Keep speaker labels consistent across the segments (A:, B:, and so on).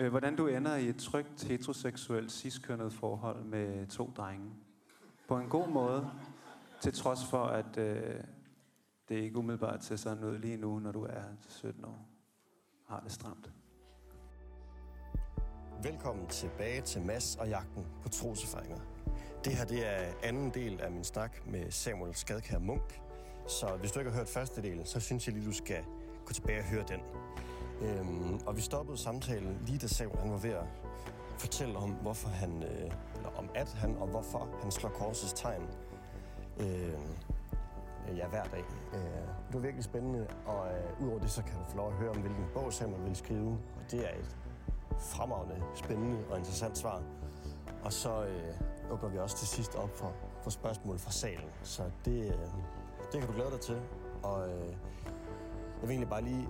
A: Øh, hvordan du ender i et trygt heteroseksuelt ciskønnet forhold med to drenge. På en god måde, til trods for, at øh, det ikke umiddelbart til sådan noget lige nu, når du er 17 år og har det stramt.
B: Velkommen tilbage til Mass og jagten på troserfaringer. Det her det er anden del af min snak med Samuel Skadkær Munk. Så hvis du ikke har hørt første del, så synes jeg lige, du skal gå tilbage og høre den. Øhm, og vi stoppede samtalen lige da Samuel han var ved at fortælle om, hvorfor han, øh, eller om at han og hvorfor han slår korsets tegn. Øh, ja, hver dag. Øh, det var virkelig spændende, og øh, udover det, så kan du få lov at høre om, hvilken bog Samuel vil skrive. Og det er et fremragende, spændende og interessant svar. Og så øh, åbner vi også til sidst op for, for spørgsmål fra salen. Så det, øh, det kan du glæde dig til. Og øh, jeg vil egentlig bare lige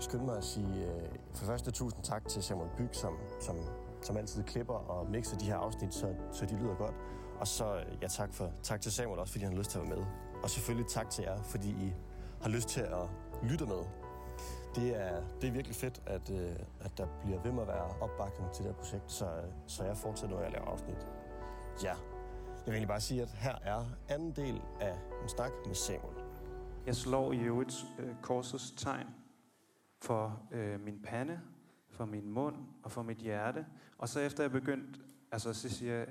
B: skynde mig at sige øh, for første tusind tak til Samuel Byg, som, som, som altid klipper og mixer de her afsnit, så, så de lyder godt. Og så øh, ja, tak, for, tak til Samuel også, fordi han har lyst til at være med. Og selvfølgelig tak til jer, fordi I har lyst til at lytte med. Det er, det er virkelig fedt, at, øh, at der bliver ved med at være opbakning til det her projekt, så, øh, så jeg fortsætter, når jeg laver afsnit. Ja, jeg vil egentlig bare sige, at her er anden del af en snak med Samuel.
A: Jeg slår i øvrigt øh, korsets tegn for øh, min pande, for min mund og for mit hjerte. Og så efter jeg begyndt, altså så siger jeg,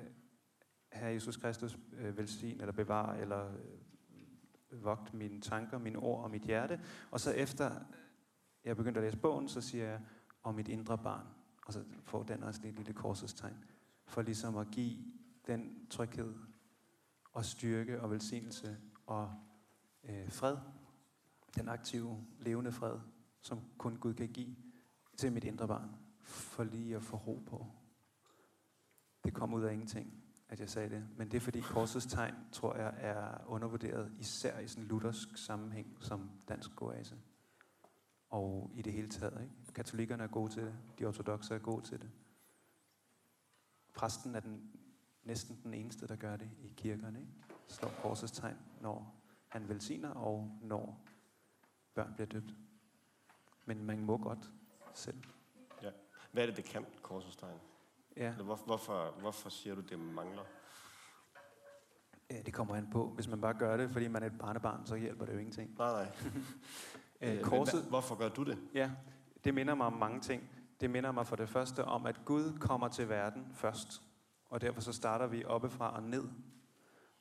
A: Herre Jesus Kristus, øh, velsign eller bevar eller øh, vogt mine tanker, mine ord og mit hjerte. Og så efter jeg begyndte at læse bogen, så siger jeg, om mit indre barn. Og så får den også et lille korsestegn. For ligesom at give den tryghed og styrke og velsignelse og øh, fred. Den aktive, levende fred, som kun Gud kan give til mit indre barn. For lige at få ro på. Det kom ud af ingenting, at jeg sagde det. Men det er fordi korsets tegn, tror jeg, er undervurderet, især i sådan en luthersk sammenhæng som dansk oase. Og i det hele taget. Ikke? Katolikkerne er gode til det. De ortodoxe er gode til det. Præsten er den, næsten den eneste, der gør det i kirkerne. Ikke? Slår korsets tegn, når han velsigner, og når børn bliver døbt. Men man må godt selv.
B: Ja. Hvad er det, det kan, korsets tegn?
A: Ja.
B: Eller hvor, hvorfor, hvorfor siger du, det mangler?
A: ja, det kommer an på. Hvis man bare gør det, fordi man er et barnebarn, så hjælper det jo ingenting.
B: Nej, nej.
A: Øh, korset,
B: men hvorfor gør du det?
A: Ja, det minder mig om mange ting. Det minder mig for det første om, at Gud kommer til verden først. Og derfor så starter vi oppefra og ned.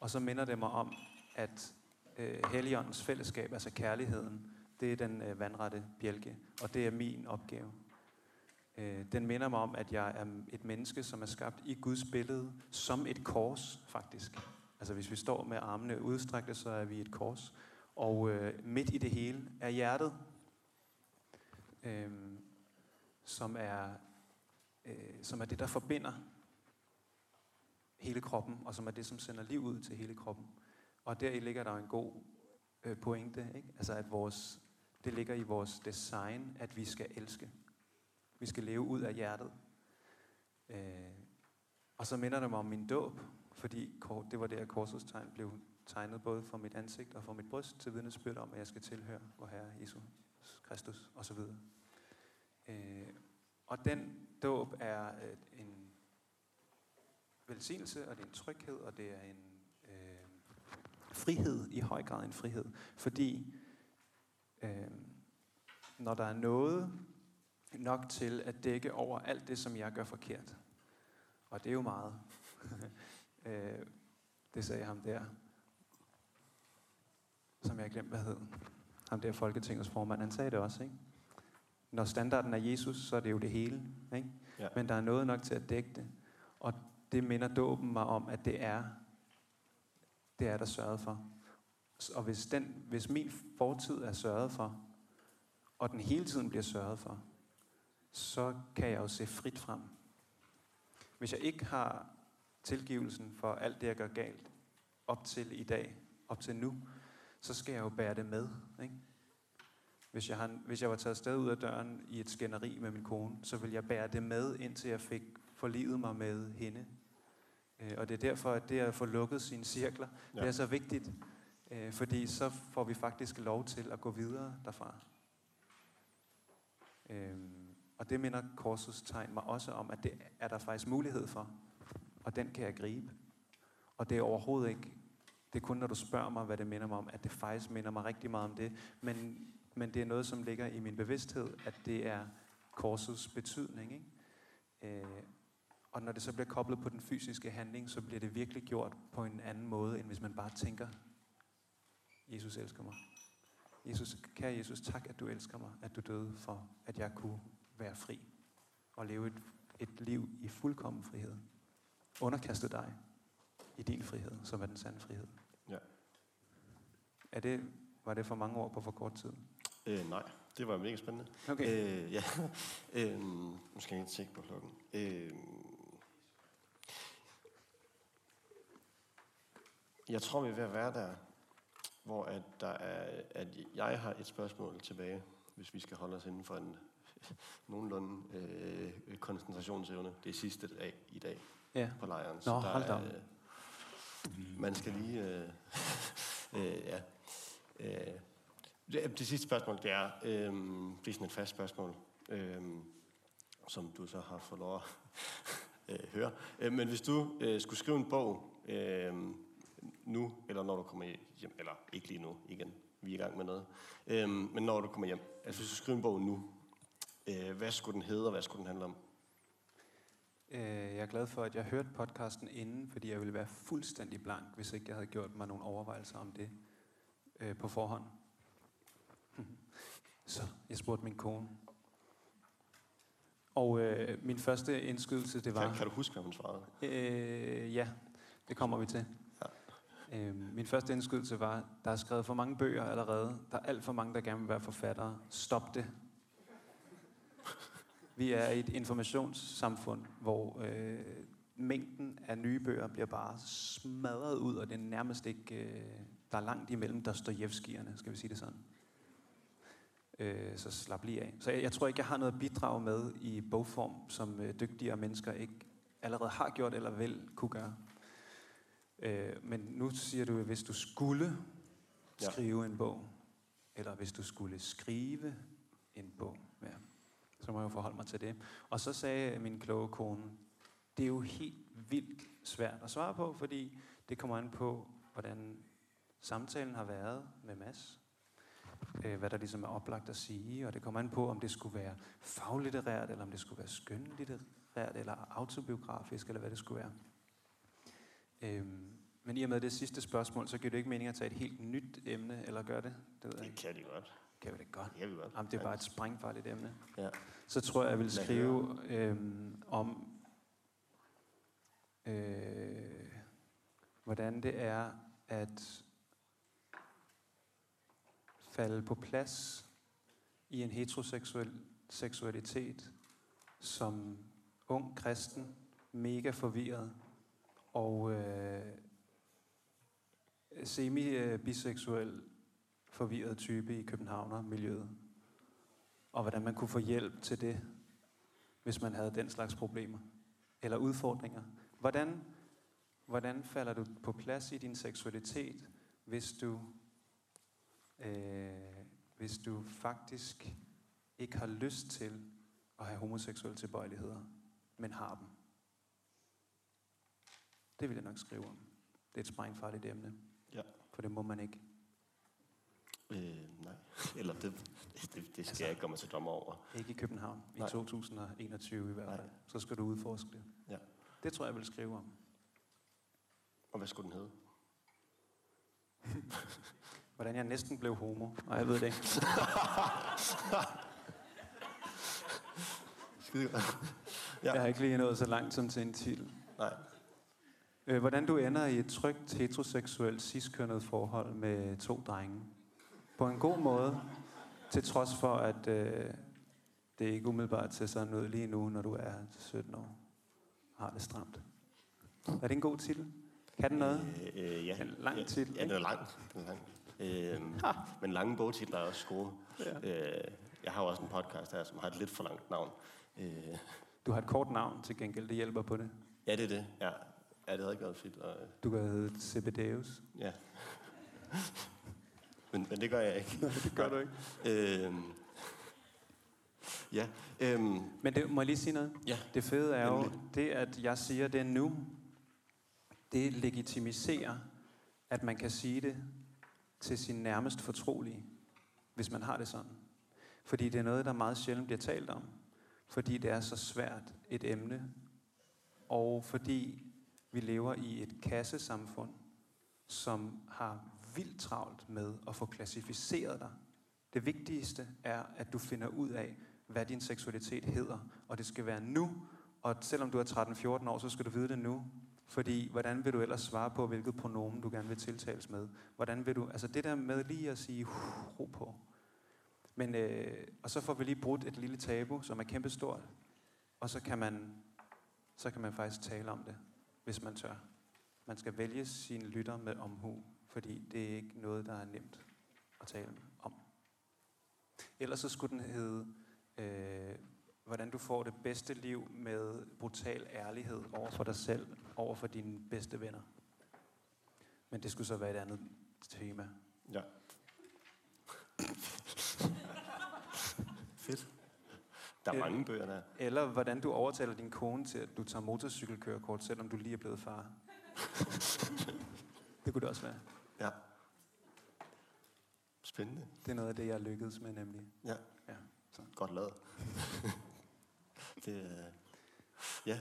A: Og så minder det mig om, at øh, Helligåndens fællesskab, altså kærligheden, det er den øh, vandrette bjælke. Og det er min opgave. Øh, den minder mig om, at jeg er et menneske, som er skabt i Guds billede, som et kors faktisk. Altså hvis vi står med armene udstrakte, så er vi et kors. Og øh, midt i det hele er hjertet, øh, som, er, øh, som er det, der forbinder hele kroppen, og som er det, som sender liv ud til hele kroppen. Og deri ligger der en god øh, pointe, ikke? Altså at vores, det ligger i vores design, at vi skal elske. Vi skal leve ud af hjertet. Øh, og så minder det mig om min dåb, fordi det var der, korsets tegn blev tegnet både for mit ansigt og for mit bryst til vidnesbyrd om, at jeg skal tilhøre vor Herre Jesus Kristus osv. Øh, og den dåb er øh, en velsignelse, og det er en tryghed, og det er en øh, frihed, i høj grad en frihed. Fordi øh, når der er noget nok til at dække over alt det, som jeg gør forkert, og det er jo meget, øh, det sagde ham der, som jeg glemte, hvad hed. Ham der Folketingets formand, han sagde det også, ikke? Når standarden er Jesus, så er det jo det hele, ikke?
B: Ja.
A: Men der er noget nok til at dække det. Og det minder dåben mig om, at det er, det er der sørget for. Og hvis, den, hvis min fortid er sørget for, og den hele tiden bliver sørget for, så kan jeg jo se frit frem. Hvis jeg ikke har tilgivelsen for alt det, jeg gør galt, op til i dag, op til nu, så skal jeg jo bære det med. Ikke? Hvis, jeg har, hvis jeg var taget sted ud af døren i et skænderi med min kone, så vil jeg bære det med, indtil jeg fik forlivet mig med hende. Øh, Og det er derfor, at det at få lukket sine cirkler, ja.
B: Ja.
A: det er så vigtigt. Øh, Fordi så får vi faktisk lov til at gå videre derfra. Øhm, Og det minder korsets tegn mig også om, at det er der faktisk mulighed for. Og den kan jeg gribe. Og det er overhovedet ikke, det er kun når du spørger mig, hvad det minder mig om, at det faktisk minder mig rigtig meget om det. Men, men det er noget, som ligger i min bevidsthed, at det er korsets betydning. Ikke? Øh, og når det så bliver koblet på den fysiske handling, så bliver det virkelig gjort på en anden måde, end hvis man bare tænker, Jesus elsker mig. Jesus, kære Jesus, tak, at du elsker mig, at du døde for, at jeg kunne være fri og leve et, et liv i fuldkommen frihed. Underkaste dig i din frihed, som er den sande frihed.
B: Ja.
A: Er det, var det for mange år på for kort tid?
B: Øh, nej, det var mega spændende.
A: Okay.
B: Øh, ja. øh, nu skal jeg ikke tjekke på klokken. Øh, jeg tror, vi er ved at være der, hvor at, der er, at jeg har et spørgsmål tilbage, hvis vi skal holde os inden for en nogenlunde øh, koncentrationsevne. Det er sidste dag i dag
A: Ja.
B: på lejren.
A: Nå,
B: der
A: hold
B: er, øh, man skal lige... Øh, øh, ja. Øh, det, det sidste spørgsmål, det er, øh, det er sådan et fast spørgsmål, øh, som du så har fået lov at øh, høre. Øh, men hvis du øh, skulle skrive en bog øh, nu, eller når du kommer hjem, eller ikke lige nu igen, vi er i gang med noget, øh, men når du kommer hjem, altså hvis du skriver en bog nu, øh, hvad skulle den hedde, og hvad skulle den handle om?
A: Øh, Jeg er glad for, at jeg hørte podcasten inden, fordi jeg ville være fuldstændig blank, hvis ikke jeg havde gjort mig nogle overvejelser om det øh, på forhånd. Så jeg spurgte min kone. Og øh, min første indskydelse, det var...
B: Kan, kan du huske, hvad hun svarede?
A: Øh, ja, det kommer vi til. Øh, min første indskydelse var, der er skrevet for mange bøger allerede. Der er alt for mange, der gerne vil være forfattere. Stop det. Vi er i et informationssamfund, hvor øh, mængden af nye bøger bliver bare smadret ud, og det er nærmest ikke... Øh, der er langt imellem Dostojevskierne, skal vi sige det sådan. Øh, så slap lige af. Så jeg, jeg tror ikke, jeg har noget at bidrage med i bogform, som øh, dygtigere mennesker ikke allerede har gjort eller vil kunne gøre. Øh, men nu siger du, at hvis du skulle
B: Ja.
A: skrive en bog, eller hvis du skulle skrive en bog, ja, så må jeg jo forholde mig til det. Og så sagde min kloge kone, det er jo helt vildt svært at svare på, fordi det kommer an på, hvordan samtalen har været med Mads, øh, hvad der ligesom er oplagt at sige, og det kommer an på, om det skulle være faglitterært, eller om det skulle være skønlitterært, eller autobiografisk, eller hvad det skulle være. Øhm, men i og med det sidste spørgsmål, så giver det ikke mening at tage et helt nyt emne, eller gøre det? Det ved jeg
B: Det kan de godt.
A: Kan vi det godt?
B: Det kan vi godt.
A: Jamen, det er bare et sprængfarligt emne.
B: Ja.
A: Så tror jeg, jeg vil skrive øhm, om, øh, hvordan det er at falde på plads i en heteroseksuel seksualitet som ung kristen, mega forvirret og øh, semi-biseksuel forvirret type i Københavner-miljøet. Og hvordan man kunne få hjælp til det, hvis man havde den slags problemer eller udfordringer. Hvordan, hvordan falder du på plads i din seksualitet, hvis du, øh, hvis du faktisk ikke har lyst til at have homoseksuelle tilbøjeligheder, men har dem? Det vil jeg nok skrive om. Det er et sprængfarligt emne.
B: Ja.
A: For det må man ikke.
B: Øh, nej. Eller det, det, det skal
A: Altså-
B: jeg ikke komme til dommer over.
A: Ikke i København i
B: Nej.
A: 2021 i hvert
B: Nej.
A: fald. Så skal du udforske det.
B: Ja.
A: Det tror jeg, jeg vil skrive om.
B: Og hvad skulle den hedde?
A: Hvordan jeg næsten blev homo. Og jeg ved det ikke.
B: Skide godt.
A: Ja. Jeg har ikke lige nået så langt som til en titel.
B: Nej.
A: Øh, hvordan du ender i et trygt heteroseksuelt ciskønnet forhold med to drenge. På en god måde. Til trods for, at øh, det ikke umiddelbart ser sådan ud lige nu, når du er 17 år. og Har det stramt. Er det en god titel? Kan den noget?
B: Øh, øh, ja.
A: En lang
B: ja,
A: titel,
B: Ja, den er lang. Den er lang. Øh, men lange bogtitler er også gode.
A: Ja.
B: Øh, jeg har jo også en podcast her, som har et lidt for langt navn. Øh,
A: Du har et kort navn til gengæld, det hjælper på det.
B: ja, det er det. Ja, ja det havde ikke været fedt. Og,
A: Du kan hedde Cebedeus.
B: ja. men, men det gør jeg ikke.
A: det gør du ikke.
B: Øh, Ja. Øhm,
A: Men det, må jeg lige sige noget?
B: Ja.
A: Det fede er jo, det at jeg siger det nu, det legitimiserer, at man kan sige det til sin nærmest fortrolige, hvis man har det sådan. Fordi det er noget, der meget sjældent bliver talt om. Fordi det er så svært et emne. Og fordi vi lever i et kassesamfund, som har vildt travlt med at få klassificeret dig. Det vigtigste er, at du finder ud af, hvad din seksualitet hedder. Og det skal være nu. Og selvom du er 13-14 år, så skal du vide det nu. Fordi hvordan vil du ellers svare på, hvilket pronomen du gerne vil tiltales med? Hvordan vil du, altså det der med lige at sige, "Uh, ro på. Men, øh, og så får vi lige brudt et lille tabu, som er kæmpestort. Og så kan man, så kan man faktisk tale om det, hvis man tør. Man skal vælge sine lytter med omhu, fordi det er ikke noget, der er nemt at tale om. Ellers så skulle den hedde, øh, hvordan du får det bedste liv med brutal ærlighed over for dig selv, over for dine bedste venner. Men det skulle så være et andet tema.
B: ja. Der er
A: Øh,
B: mange bøger der.
A: Eller hvordan du overtaler din kone til, at du tager motorcykelkørekort, selvom du lige er blevet far. det kunne det også være.
B: Ja. Spændende.
A: Det er noget af det, jeg lykkedes med nemlig.
B: Ja.
A: Ja, så.
B: Godt lavet. det, er- ja,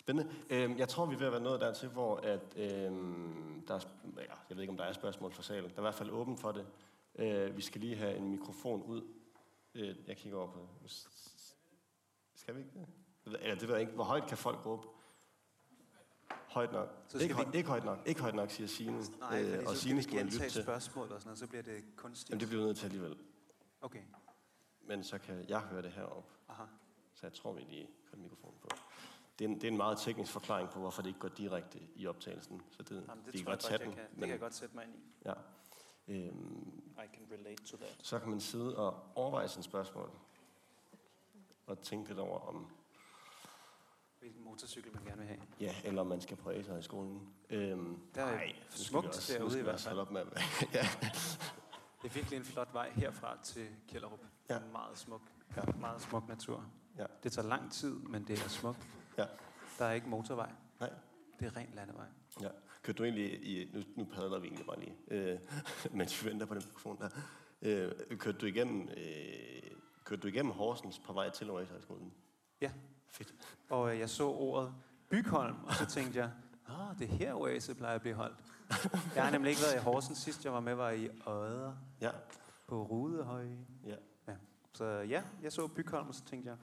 B: spændende. Øhm, jeg tror, vi er ved at være nået dertil, hvor at, øhm, der er, ja, jeg ved ikke, om der er spørgsmål for salen. Der er i hvert fald åben for det. Øh, vi skal lige have en mikrofon ud. Øh, jeg kigger over på... Skal vi ikke det? Eller det ved jeg ikke. Hvor højt kan folk råbe? Højt nok.
A: Så skal
B: Ikke,
A: vi-
B: ikke højt nok. Ikke højt nok, siger Signe.
A: Nej,
B: Øh,
A: så
B: og Signe man lytte til.
A: spørgsmål og sådan noget, så bliver det kunstigt.
B: Jamen, det bliver vi nødt til alligevel.
A: Okay,
B: Men så kan jeg høre det heroppe.
A: aha.
B: Så jeg tror, vi lige får mikrofonen på. Det er, en, det er en meget teknisk forklaring på, hvorfor det ikke går direkte i optagelsen. Så det,
A: Jamen, det
B: kan
A: tror jeg
B: godt tage den.
A: kan. Det
B: men,
A: kan jeg godt sætte mig ind i.
B: Ja. Øhm,
A: I can relate to that.
B: så kan man sidde og overveje sine spørgsmål. Og tænke lidt over, om
A: Hvilken motorcykel man gerne vil have.
B: ja, eller om man skal på ASR i skolen. Øhm,
A: Der er
B: nej,
A: smukt derude i hvert fald.
B: Op med, ja,
A: Det er virkelig en flot vej herfra til Kjellerup.
B: Ja.
A: En meget smuk,
B: Ja.
A: meget smuk natur.
B: Ja.
A: Det tager lang tid, men det er smukt.
B: Ja.
A: Der er ikke motorvej.
B: Nej.
A: Det er ren landevej.
B: ja. Kørte du egentlig i... Nu, nu padler vi egentlig bare lige, øh, mens vi venter på den mikrofon der. Øh, kørte du igennem... Øh, kørte du igennem Horsens på vej til Oasis-skolen?
A: Ja.
B: Fedt.
A: Og øh, jeg så ordet Bygholm, og så tænkte jeg, Åh, det er her Oase plejer at blive holdt. Jeg har nemlig ikke været i Horsens sidst, jeg var med, var i Odder
B: Ja.
A: på Rudehøj.
B: Ja.
A: ja. Så ja, jeg så Bygholm, og så tænkte jeg,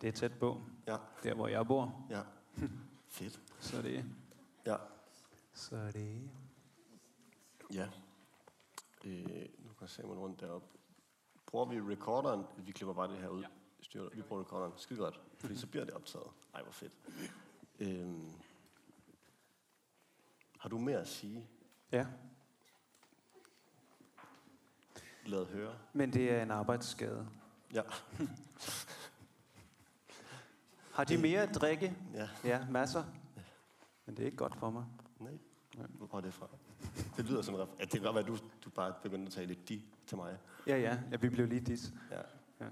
A: det er tæt på,
B: Ja.
A: der hvor jeg bor.
B: Ja. Fedt.
A: Så det
B: Ja.
A: Så det
B: Ja. Øh, nu kan Samuel rundt deroppe. Bruger vi recorderen? Vi klipper bare det her ud. Ja. Vi bruger recorderen. Skide godt. Fordi så bliver det optaget. Ej, hvor fedt. Øhm, har du mere at sige?
A: Ja,
B: Lad høre.
A: men det er en arbejdsskade.
B: Ja.
A: Har de mere at drikke?
B: Ja.
A: Ja, masser. Men det er ikke godt for mig.
B: Nej. Hvor er det fra? Det lyder ref- ja, Det kan godt være, at du, du bare begynder at tale lidt de til mig.
A: Ja, ja, ja vi blev lige dit.
B: Ja.
A: Ja.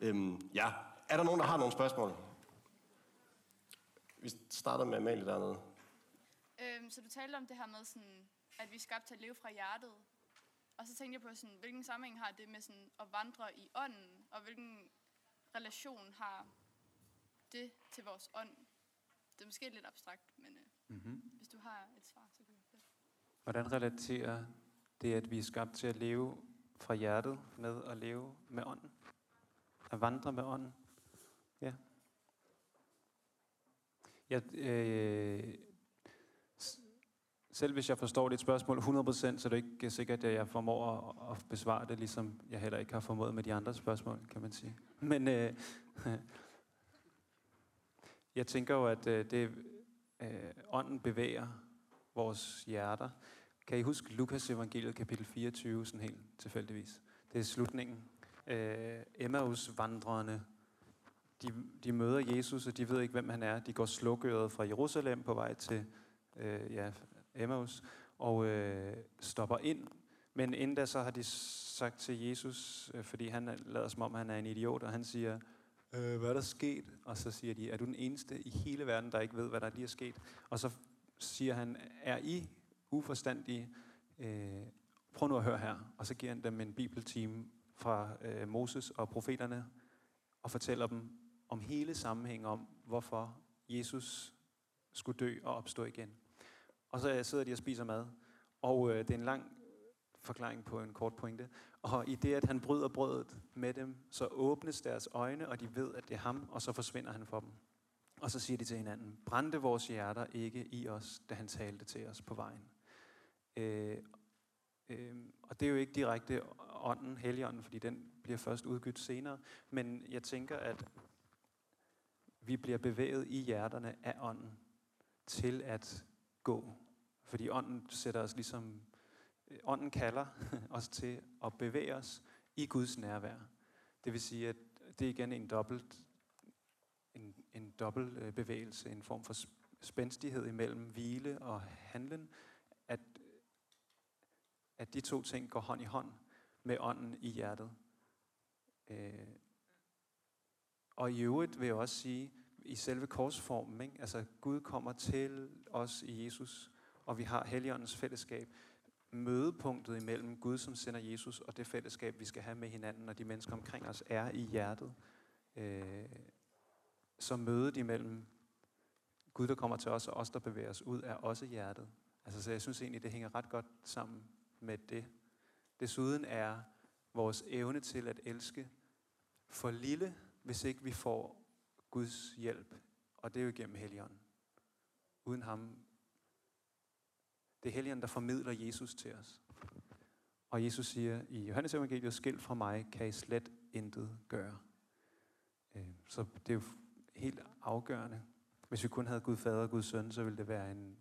B: Øhm, ja. Er der nogen, der har nogle spørgsmål? Vi starter med Amalie dernede.
C: Øhm, så du talte om det her med, sådan, at vi er skabt til at leve fra hjertet. Og så tænkte jeg på, sådan, hvilken sammenhæng har det med sådan, at vandre i ånden, og hvilken relation har det til vores ånd? Det er måske lidt abstrakt, men øh,
A: Mm-hmm.
C: hvis du har et svar, så kunne det være fedt.
A: Hvordan relaterer det, at vi er skabt til at leve fra hjertet med at leve med ånden? At vandre med ånden? Ja. Jeg, øh, selv hvis jeg forstår dit spørgsmål 100%, så er det ikke sikkert, at jeg formår at, at besvare det, ligesom jeg heller ikke har formået med de andre spørgsmål, kan man sige. Men øh, jeg tænker jo, at øh, det, øh, ånden bevæger vores hjerter. Kan I huske Lukas evangeliet kapitel 24, sådan helt tilfældigvis? Det er slutningen. Øh, Emmaus-vandrerne, de, de møder Jesus, og de ved ikke, hvem han er. De går slukøret fra Jerusalem på vej til øh, ja, Emmaus, og øh, stopper ind Men inden da så har de sagt til Jesus, øh, fordi han lader som om, han er en idiot, og han siger, øh, hvad er der sket? Og så siger de, er du den eneste i hele verden, der ikke ved, hvad der lige er sket? Og så siger han, er I uforstandige? Øh, prøv nu at høre her. Og så giver han dem en bibeltime fra øh, Moses og profeterne, og fortæller dem om hele sammenhængen om, hvorfor Jesus skulle dø og opstå igen. Og så øh, sidder de og spiser mad, og øh, det er en lang forklaring på en kort pointe. Og i det, at han bryder brødet med dem, så åbnes deres øjne, og de ved, at det er ham, og så forsvinder han for dem. Og så siger de til hinanden, brændte vores hjerter ikke i os, da han talte til os på vejen. Øh, øh, og det er jo ikke direkte ånden, helligånden, fordi den bliver først udgydt senere. Men jeg tænker, at vi bliver bevæget i hjerterne af ånden til at gå. Fordi ånden sætter os ligesom, øh, ånden kalder os til at bevæge os i Guds nærvær. Det vil sige, at det er igen en dobbelt, en, en dobbelt øh, bevægelse, en form for spændstighed imellem hvile og handlen, at, de to ting går hånd i hånd med ånden i hjertet. Øh, og i øvrigt vil jeg også sige, i selve korsformen, ikke? altså Gud kommer til os i Jesus, og vi har Helligåndens fællesskab. Mødepunktet imellem Gud, som sender Jesus, og det fællesskab, vi skal have med hinanden, og de mennesker omkring os, er i hjertet. Øh, så mødet imellem Gud, der kommer til os, og os, der bevæger os ud, er også hjertet. Altså, så jeg synes egentlig, det hænger ret godt sammen med det. Desuden er vores evne til at elske for lille, hvis ikke vi får Guds hjælp. Og det er jo gennem Helligånden. Uden ham. Det er Helligånden, der formidler Jesus til os. Og Jesus siger i Johannes evangeliet, skilt fra mig kan I slet intet gøre. Øh, så det er jo helt afgørende. Hvis vi kun havde Gud Fader og Gud Søn, så ville det være en,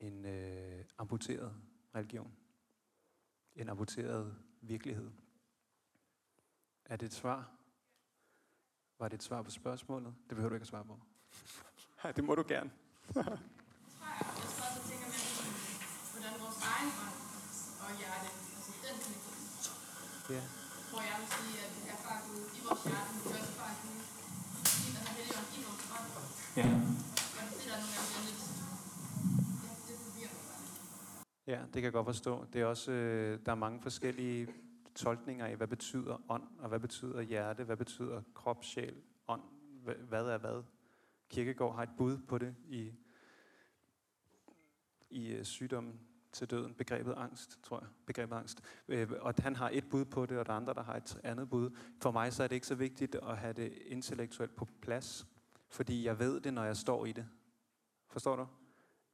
A: en øh, amputeret religion. En amputeret virkelighed. Er det et svar? Var det et svar på spørgsmålet? Det behøver du ikke at svare på. Ja, det må du gerne.
C: tror jeg. Jeg sad og tænker på, hvordan vores egen ånd og hjerte, altså den connection,
A: Ja.
C: hvor jeg vil sige, at det er fra Gud i vores hjerte, men det er også fra Gud her hellige ånd i vores ånd.
A: Ja.
C: Og det der nogle gange lidt, ja, det forvirrer mig bare lidt.
A: Ja, det kan jeg godt forstå. Det er også, øh, der er mange forskellige tolkninger af, hvad betyder ånd, og hvad betyder hjerte, hvad betyder krop, sjæl, ånd, hvad er hvad. Kirkegård har et bud på det i, i øh, sygdommen til døden, begrebet angst, tror jeg, begrebet angst. Øh, Og han har et bud på det, og der er andre, der har et andet bud. For mig så er det ikke så vigtigt at have det intellektuelt på plads, fordi jeg ved det, når jeg står i det. Forstår du?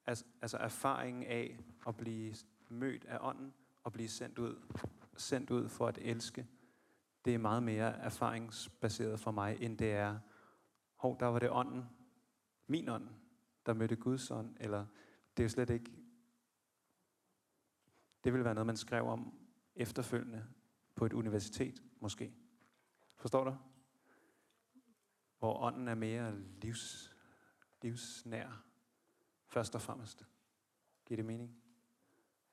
A: Altså, altså erfaringen af at blive mødt af ånden og blive sendt ud, sendt ud for at elske, det er meget mere erfaringsbaseret for mig, end det er, hov, der var det ånden, min ånd, der mødte Guds ånd, eller det er jo slet ikke, det vil være noget, man skrev om efterfølgende på et universitet, måske. Forstår du? Hvor ånden er mere livs, livsnær, først og fremmest. Giver det mening?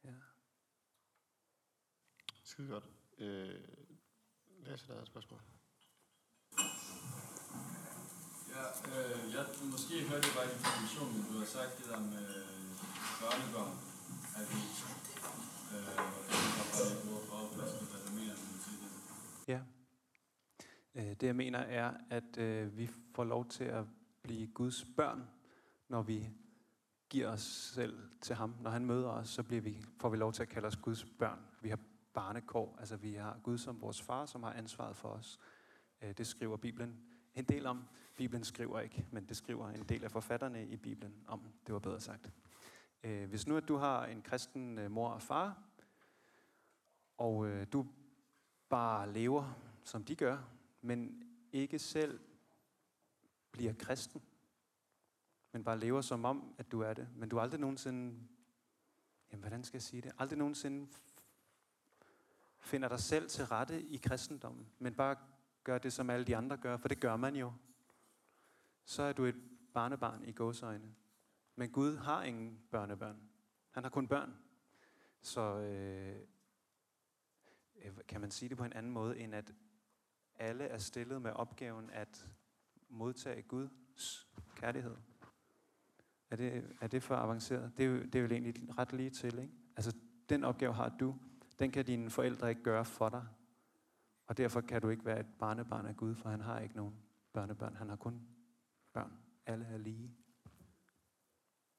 A: Ja.
B: Skide godt. Øh, Lasse, der er et spørgsmål.
D: Ja, øh, jeg måske hørte jeg bare i informationen, men du har sagt det der med børnebørn, at vi øh, har brugt for opflaske, hvad du mener, når du siger det.
A: Ja. Øh, Det jeg mener er, at øh, vi får lov til at blive Guds børn, når vi giver os selv til ham. Når han møder os, så bliver vi, får vi lov til at kalde os Guds børn. Vi har barnekår, altså vi har Gud som vores far, som har ansvaret for os. Øh, det skriver Bibelen en del om. Bibelen skriver ikke, men det skriver en del af forfatterne i Bibelen om. Det var bedre sagt. Øh, hvis nu at du har en kristen øh, mor og far, og du bare lever, som de gør, men ikke selv bliver kristen, men bare lever som om, at du er det. Men du aldrig nogensinde, jamen hvordan skal jeg sige det, aldrig nogensinde finder dig selv til rette i kristendommen, men bare gør det, som alle de andre gør, for det gør man jo. Så er du et barnebarn i gåsøjne. Men Gud har ingen børnebørn. Han har kun børn. Så øh, øh, kan man sige det på en anden måde, end at alle er stillet med opgaven at modtage Guds kærlighed. Er det, er det for avanceret? Det er, jo, det er jo egentlig ret lige til, ikke? Altså, den opgave har du. Den kan dine forældre ikke gøre for dig. Og derfor kan du ikke være et barnebarn af Gud, for han har ikke nogen børnebørn. Han har kun børn. Alle er lige.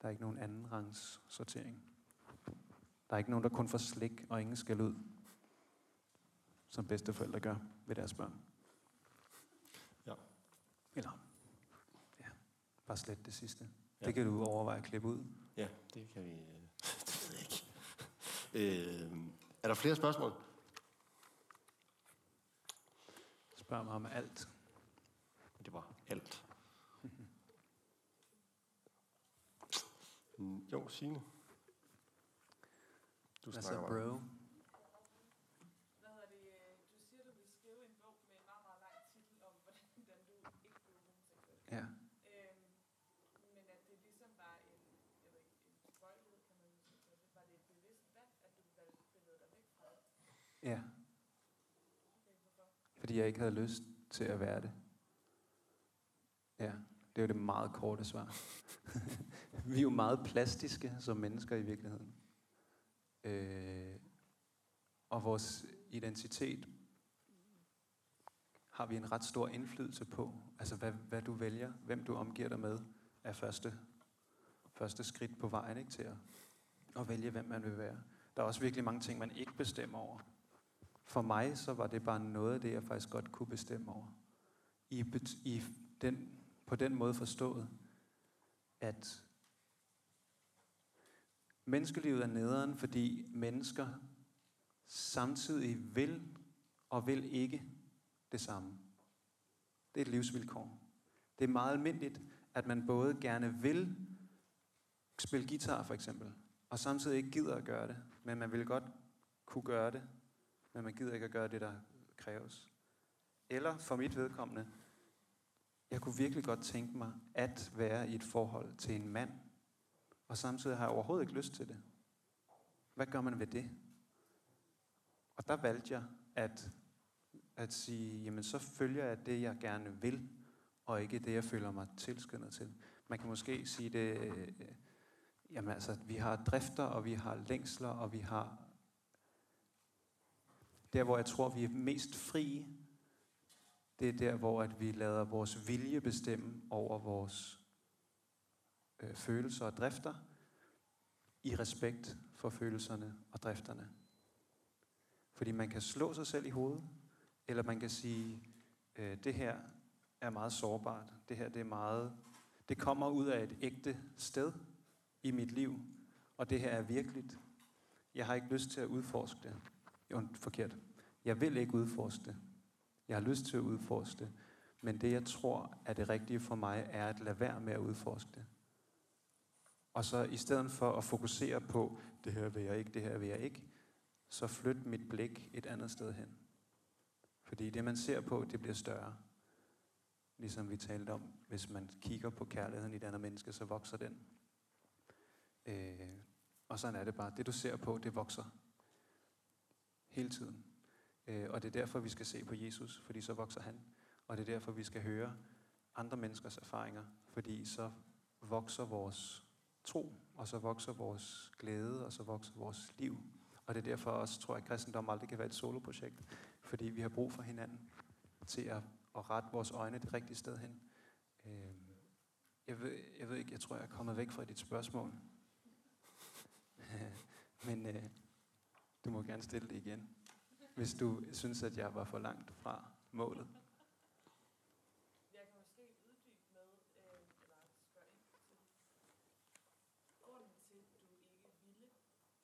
A: Der er ikke nogen anden rangs sortering. Der er ikke nogen, der kun får slik og ingen skal ud, som bedsteforældre gør ved deres børn.
B: Ja.
A: Eller, ja, bare slet det sidste.
B: Ja.
A: Det kan du overveje at klippe ud.
B: Ja, det kan vi... øh, det ved jeg ikke. Øh, er der flere spørgsmål?
A: Spørg mig om alt.
B: Det var alt. Mm, jo, Signe. Du
A: Hvad så, bro?
E: Hvad hedder det? øh, Du siger, du vil skrive en bog med en meget, meget lang titel om, hvordan du ikke blev homoseksuel.
A: Ja.
E: Øhm, men at det ligesom var en, jeg ved ikke, en tilbøjelighed, kan man måske kalde det. Var det et bevidst valg, at du valgte bevæge dig væk fra det?
A: Ja, fordi jeg ikke havde lyst til at være det. Ja, det er jo det meget korte svar. Vi er jo meget plastiske som mennesker i virkeligheden. Øh, og vores identitet har vi en ret stor indflydelse på. Altså hvad, hvad du vælger, hvem du omgiver dig med, er første, første skridt på vejen ikke, til at, at vælge, hvem man vil være. Der er også virkelig mange ting, man ikke bestemmer over. For mig så var det bare noget af det, jeg faktisk godt kunne bestemme over. I, i den, på den måde forstået, at menneskelivet er nederen, fordi mennesker samtidig vil og vil ikke det samme. Det er et livsvilkår. Det er meget almindeligt, at man både gerne vil spille guitar for eksempel, og samtidig ikke gider at gøre det, men man vil godt kunne gøre det, men man gider ikke at gøre det, der kræves. Eller for mit vedkommende, jeg kunne virkelig godt tænke mig at være i et forhold til en mand, og samtidig har jeg overhovedet ikke lyst til det. Hvad gør man ved det? Og der valgte jeg at, at sige, jamen så følger jeg det, jeg gerne vil, og ikke det, jeg føler mig tilskyndet til. Man kan måske sige det, øh, jamen altså, vi har drifter, og vi har længsler, og vi har der, hvor jeg tror, vi er mest frie, det er der, hvor at vi lader vores vilje bestemme over vores øh, følelser og drifter, i respekt for følelserne og drifterne. Fordi man kan slå sig selv i hovedet, eller man kan sige, øh, det her er meget sårbart. Det her det er meget, det kommer ud af et ægte sted i mit liv, og det her er virkeligt. Jeg har ikke lyst til at udforske det. Jo, forkert. Jeg vil ikke udforske det. Jeg har lyst til at udforske det. Men det, jeg tror er det rigtige for mig, er at lade være med at udforske det. Og så i stedet for at fokusere på, det her vil jeg ikke, det her vil jeg ikke, så flyt mit blik et andet sted hen. Fordi det, man ser på, det bliver større. Ligesom vi talte om, hvis man kigger på kærligheden i et andet menneske, så vokser den. Øh, og sådan er det bare. Det, du ser på, det vokser. Hele tiden. Øh, og det er derfor, vi skal se på Jesus, fordi så vokser han. Og det er derfor, vi skal høre andre menneskers erfaringer, fordi så vokser vores tro, og så vokser vores glæde, og så vokser vores liv. Og det er derfor også, tror jeg, at kristendom aldrig kan være et soloprojekt, fordi vi har brug for hinanden til at, at rette vores øjne det rigtige sted hen. Øh, jeg, ved, jeg ved ikke, jeg tror, jeg er kommet væk fra dit spørgsmål. Men øh, du må gerne stille det igen, hvis du synes, at jeg var for langt fra målet.
E: Jeg kan måske uddybe med, øh, eller spørge ind til, grunden til, at du ikke ville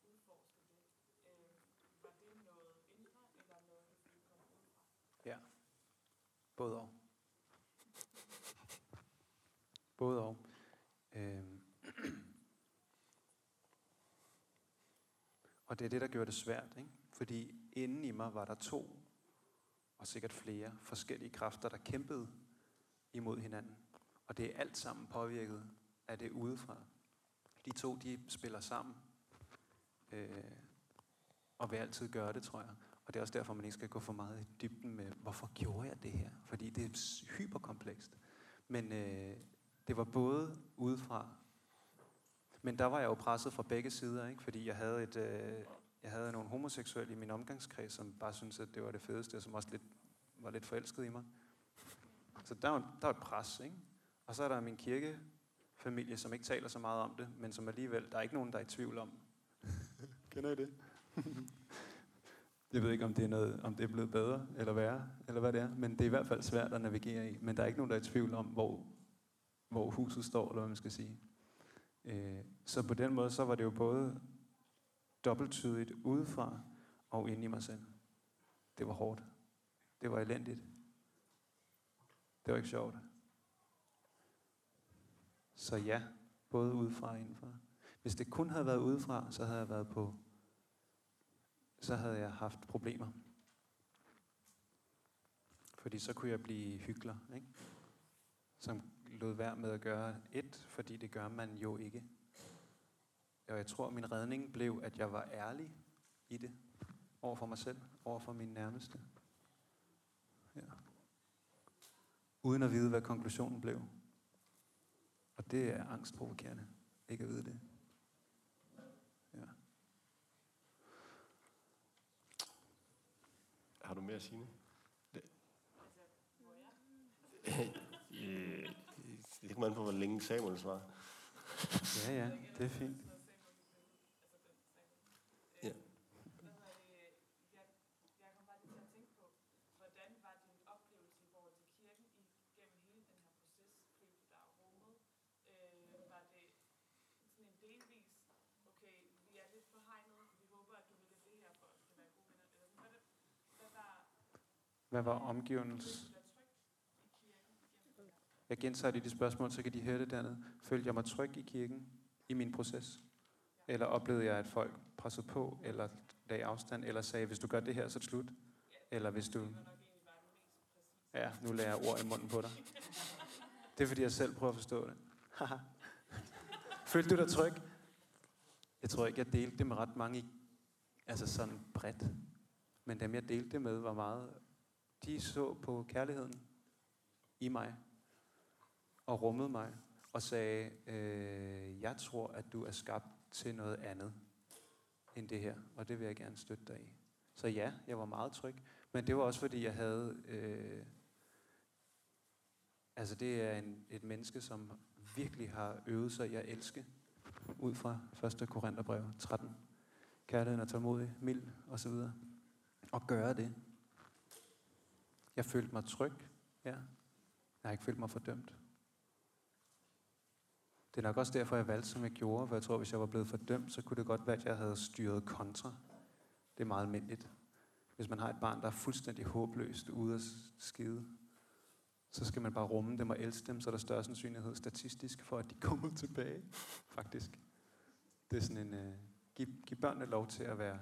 E: udforske det, øh, var det noget indre, eller noget, du ville komme ud fra?
A: Ja. Både og. Både og. Øhm. Og det er det, der gjorde det svært, ikke? Fordi inden i mig var der to, og sikkert flere, forskellige kræfter, der kæmpede imod hinanden. Og det er alt sammen påvirket af det udefra. De to, de spiller sammen. Øh, og vil altid gøre det, tror jeg. Og det er også derfor, man ikke skal gå for meget i dybden med, hvorfor gjorde jeg det her? Fordi det er hyperkomplekst. Men øh, det var både udefra, men der var jeg jo presset fra begge sider, ikke? fordi jeg havde, et, øh, jeg havde nogle homoseksuelle i min omgangskreds, som bare syntes, at det var det fedeste, og som også lidt, var lidt forelsket i mig. Så der var, der var et pres, ikke? Og så er der min kirkefamilie, som ikke taler så meget om det, men som alligevel, der er ikke nogen, der er i tvivl om. Kender I det? Jeg ved ikke, om det, er noget, om det er blevet bedre eller værre, eller hvad det er, men det er i hvert fald svært at navigere i. Men der er ikke nogen, der er i tvivl om, hvor, hvor huset står, eller hvad man skal sige. Øh, så på den måde, så var det jo både dobbelttydigt udefra og inde i mig selv. Det var hårdt. Det var elendigt. Det var ikke sjovt. Så ja, både udefra og indenfra. Hvis det kun havde været udefra, så havde jeg været på, så havde jeg haft problemer. Fordi så kunne jeg blive hyggelig, ikke? Som lod være med at gøre et, fordi det gør man jo ikke. Og jeg tror, min redning blev, at jeg var ærlig i det. Over for mig selv, over for min nærmeste. Ja. Uden at vide, hvad konklusionen blev. Og det er angstprovokerende, ikke at vide det. Ja.
B: Har du mere at sige? Det. Øh, Det kommer an på, hvor længe Samuel svarer.
A: ja, ja, det er fint.
B: Ja.
E: Hvad hedder det? Jeg
A: gentager lige de spørgsmål, så kan de høre det dernede. Følte jeg mig tryg i kirken i min proces? Eller oplevede jeg, at folk pressede på, eller lagde afstand, eller sagde, hvis du gør det her, så er det slut? Eller hvis du... Ja, nu lærer jeg ord i munden på dig. Det er, fordi jeg selv prøver at forstå det. Følte du dig tryg? Jeg tror ikke, jeg delte det med ret mange, altså sådan bredt. Men dem, jeg delte det med, var meget... De så på kærligheden i mig, og rummede mig, og sagde, øh, jeg tror, at du er skabt til noget andet end det her, og det vil jeg gerne støtte dig i. Så ja, jeg var meget tryg, men det var også fordi, jeg havde... Øh, altså det er en, et menneske, som virkelig har øvet sig i at elske, ud fra 1. Korintherbrev 13. Kærligheden er tålmodig, mild osv. Og gøre det. Jeg følte mig tryg, ja. Jeg har ikke følt mig fordømt. Det er nok også derfor, jeg valgte, som jeg gjorde, for jeg tror, hvis jeg var blevet fordømt, så kunne det godt være, at jeg havde styret kontra. Det er meget almindeligt. Hvis man har et barn, der er fuldstændig håbløst ude at skide, så skal man bare rumme dem og elske dem, så er der større sandsynlighed statistisk for, at de kommer tilbage, faktisk. Det er sådan en, uh, giv, giv børnene lov til at være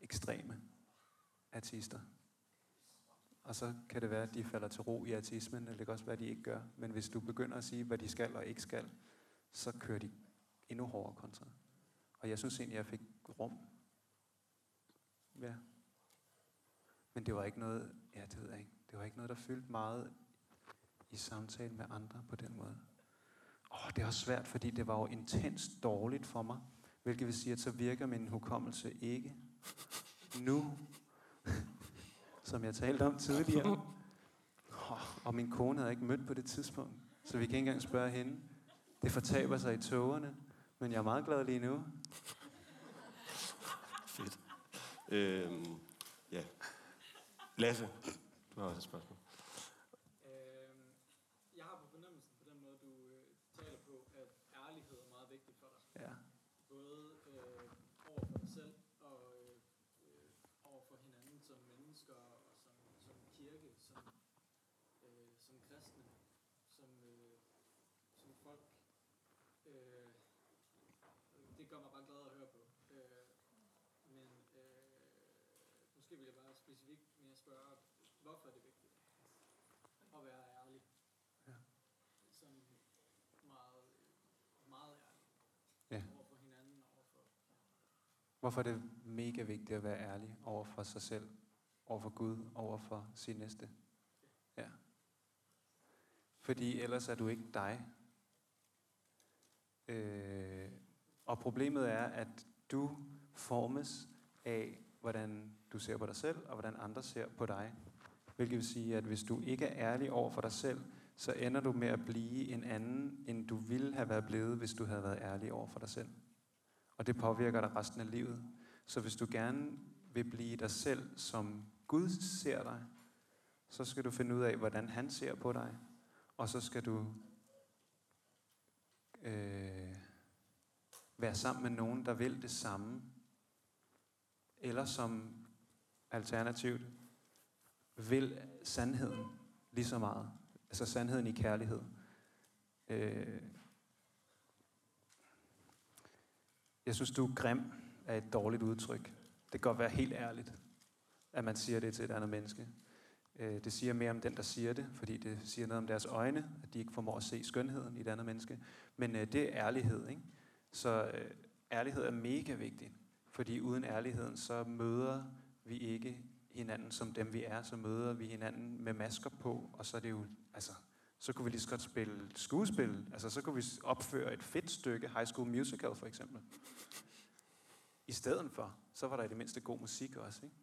A: ekstreme artister. Og så kan det være, at de falder til ro i ateismen, eller det kan også være, at de ikke gør. Men hvis du begynder at sige, hvad de skal og ikke skal, så kører de endnu hårdere kontra. Og jeg synes egentlig, jeg fik rum. Ja. Men det var ikke noget, ja, det ved jeg ikke. Det var ikke noget, der fyldte meget i samtale med andre på den måde. Åh, det er også svært, fordi det var jo intens dårligt for mig. Hvilket vil sige, at så virker min hukommelse ikke nu, som jeg talte om tidligere. Oh, og min kone havde ikke mødt på det tidspunkt, så vi kan ikke engang spørge hende. Det fortaber sig i togerne, men jeg er meget glad lige nu.
B: Fedt. Øhm, ja. Lasse, du har også et spørgsmål.
F: Øhm, jeg har på fornemmelsen på den måde, du øh, taler på, at ærlighed er meget vigtigt for dig.
A: Ja.
F: Både øh, over for dig selv og øh, øh, over for hinanden som mennesker og som, som kirke, som, øh, som kristne, som, øh, som folk. Øh, det gør mig bare glad at høre på. Øh, men øh, måske vil jeg bare specifikt mere spørge, hvorfor er det vigtigt at være ærlig?
A: Ja.
F: Sådan meget, meget ærlig.
A: Ja.
F: Over for hinanden, over for...
A: Hvorfor er det mega vigtigt at være ærlig over for sig selv, over for Gud, over for sin næste? Ja. Fordi ellers er du ikke dig. Øh, og problemet er, at du formes af, hvordan du ser på dig selv, og hvordan andre ser på dig. Hvilket vil sige, at hvis du ikke er ærlig over for dig selv, så ender du med at blive en anden, end du ville have været blevet, hvis du havde været ærlig over for dig selv. Og det påvirker dig resten af livet. Så hvis du gerne vil blive dig selv, som Gud ser dig, så skal du finde ud af, hvordan han ser på dig. Og så skal du øh, være sammen med nogen, der vil det samme. Eller som alternativt vil sandheden lige så meget. Altså sandheden i kærlighed. Øh, jeg synes, du er grim er et dårligt udtryk. Det kan godt være helt ærligt, at man siger det til et andet menneske. Øh, det siger mere om den, der siger det, fordi det siger noget om deres øjne, at de ikke formår at se skønheden i et andet menneske. Men øh, det er ærlighed, ikke? Så øh, ærlighed er mega vigtigt, fordi uden ærligheden, så møder vi ikke hinanden som dem, vi er. Så møder vi hinanden med masker på, og så er det jo, altså, så kunne vi lige så godt spille skuespil. Altså, så kunne vi opføre et fedt stykke High School Musical, for eksempel. I stedet for, så var der i det mindste god musik også, ikke?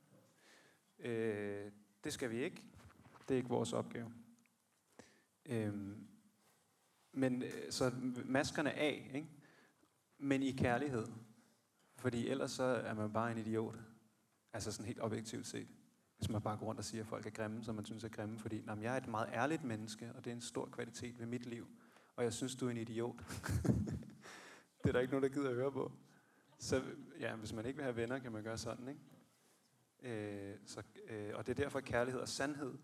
A: Øh, det skal vi ikke. Det er ikke vores opgave. Øhm, men øh, så maskerne af, ikke? men i kærlighed. Fordi ellers så er man bare en idiot. Altså sådan helt objektivt set. Hvis man bare går rundt og siger, at folk er grimme, som man synes er grimme. Fordi jamen, jeg er et meget ærligt menneske, og det er en stor kvalitet ved mit liv. Og jeg synes, du er en idiot. det er der ikke nogen, der gider at høre på. Så ja, hvis man ikke vil have venner, kan man gøre sådan, ikke? Øh, så, øh, og det er derfor kærlighed og sandhed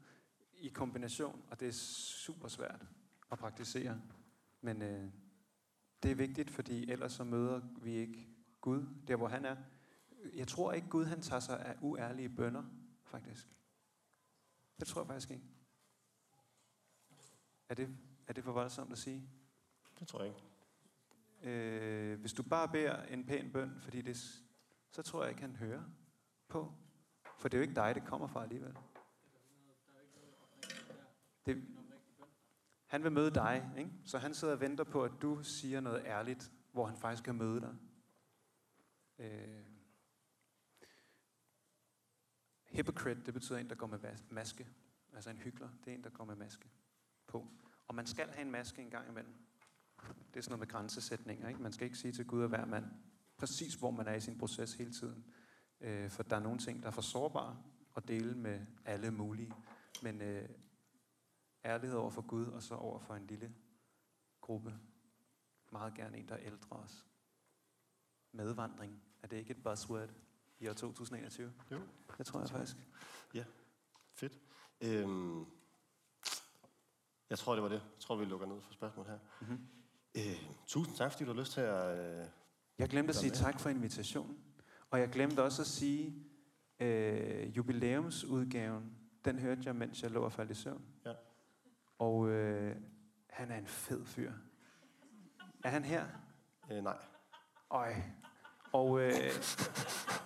A: i kombination, og det er super svært at praktisere. Men øh, det er vigtigt, fordi ellers så møder vi ikke Gud, der hvor han er. Jeg tror ikke, Gud han tager sig af uærlige bønder, faktisk. Det tror jeg faktisk ikke. Er det, er det for voldsomt at sige?
B: Det tror jeg ikke.
A: Øh, hvis du bare beder en pæn bøn, fordi det, så tror jeg ikke, han hører på. For det er jo ikke dig, det kommer fra alligevel. Det, han vil møde dig, ikke? så han sidder og venter på, at du siger noget ærligt, hvor han faktisk kan møde dig. Øh, hypocrite, det betyder en, der går med maske. Altså en hykler, det er en, der går med maske på. Og man skal have en maske en gang imellem. Det er sådan noget med grænsesætninger. Ikke? Man skal ikke sige til Gud og hver mand, præcis hvor man er i sin proces hele tiden. Øh, for der er nogle ting, der er for sårbare at dele med alle mulige. Men øh, ærlighed over for Gud, og så over for en lille gruppe. Meget gerne en, der er ældre os. Medvandring. Er det ikke et buzzword i år 2021?
B: Jo.
A: Det tror jeg faktisk.
B: Ja, fedt. Øhm, jeg tror, det var det. Jeg tror, vi lukker ned for spørgsmål her.
A: Mm-hmm.
B: Øh, tusind tak, fordi du har lyst til at... Øh,
A: Jeg glemte at sige
B: med.
A: tak for invitationen. Og jeg glemte også at sige, øh, jubilæumsudgaven, den hørte jeg, mens jeg lå og faldt i søvn.
B: Ja.
A: Og øh, han er en fed fyr. Er han her?
B: øh, nej.
A: Øj. Og øh,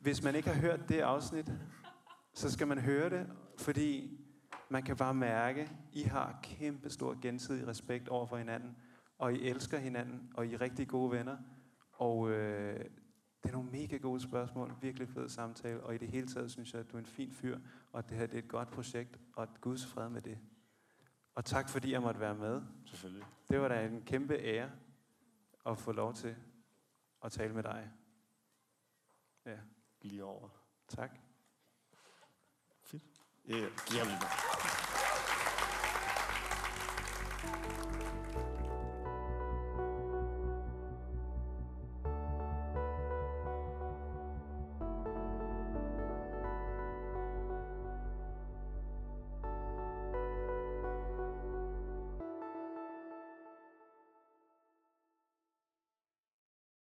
A: hvis man ikke har hørt det afsnit, så skal man høre det, fordi man kan bare mærke, I har kæmpe stor gensidig respekt over for hinanden, og I elsker hinanden, og I er rigtig gode venner. Og øh, det er nogle mega gode spørgsmål, virkelig fed samtale, og i det hele taget synes jeg, at du er en fin fyr, og at det her det er et godt projekt, og et Guds fred med det. Og tak fordi jeg måtte være med.
B: Selvfølgelig.
A: Det var da en kæmpe ære at få lov til at tale med dig. Ja,
B: Lige over.
A: tak.
B: Fedt. Øh, jamen,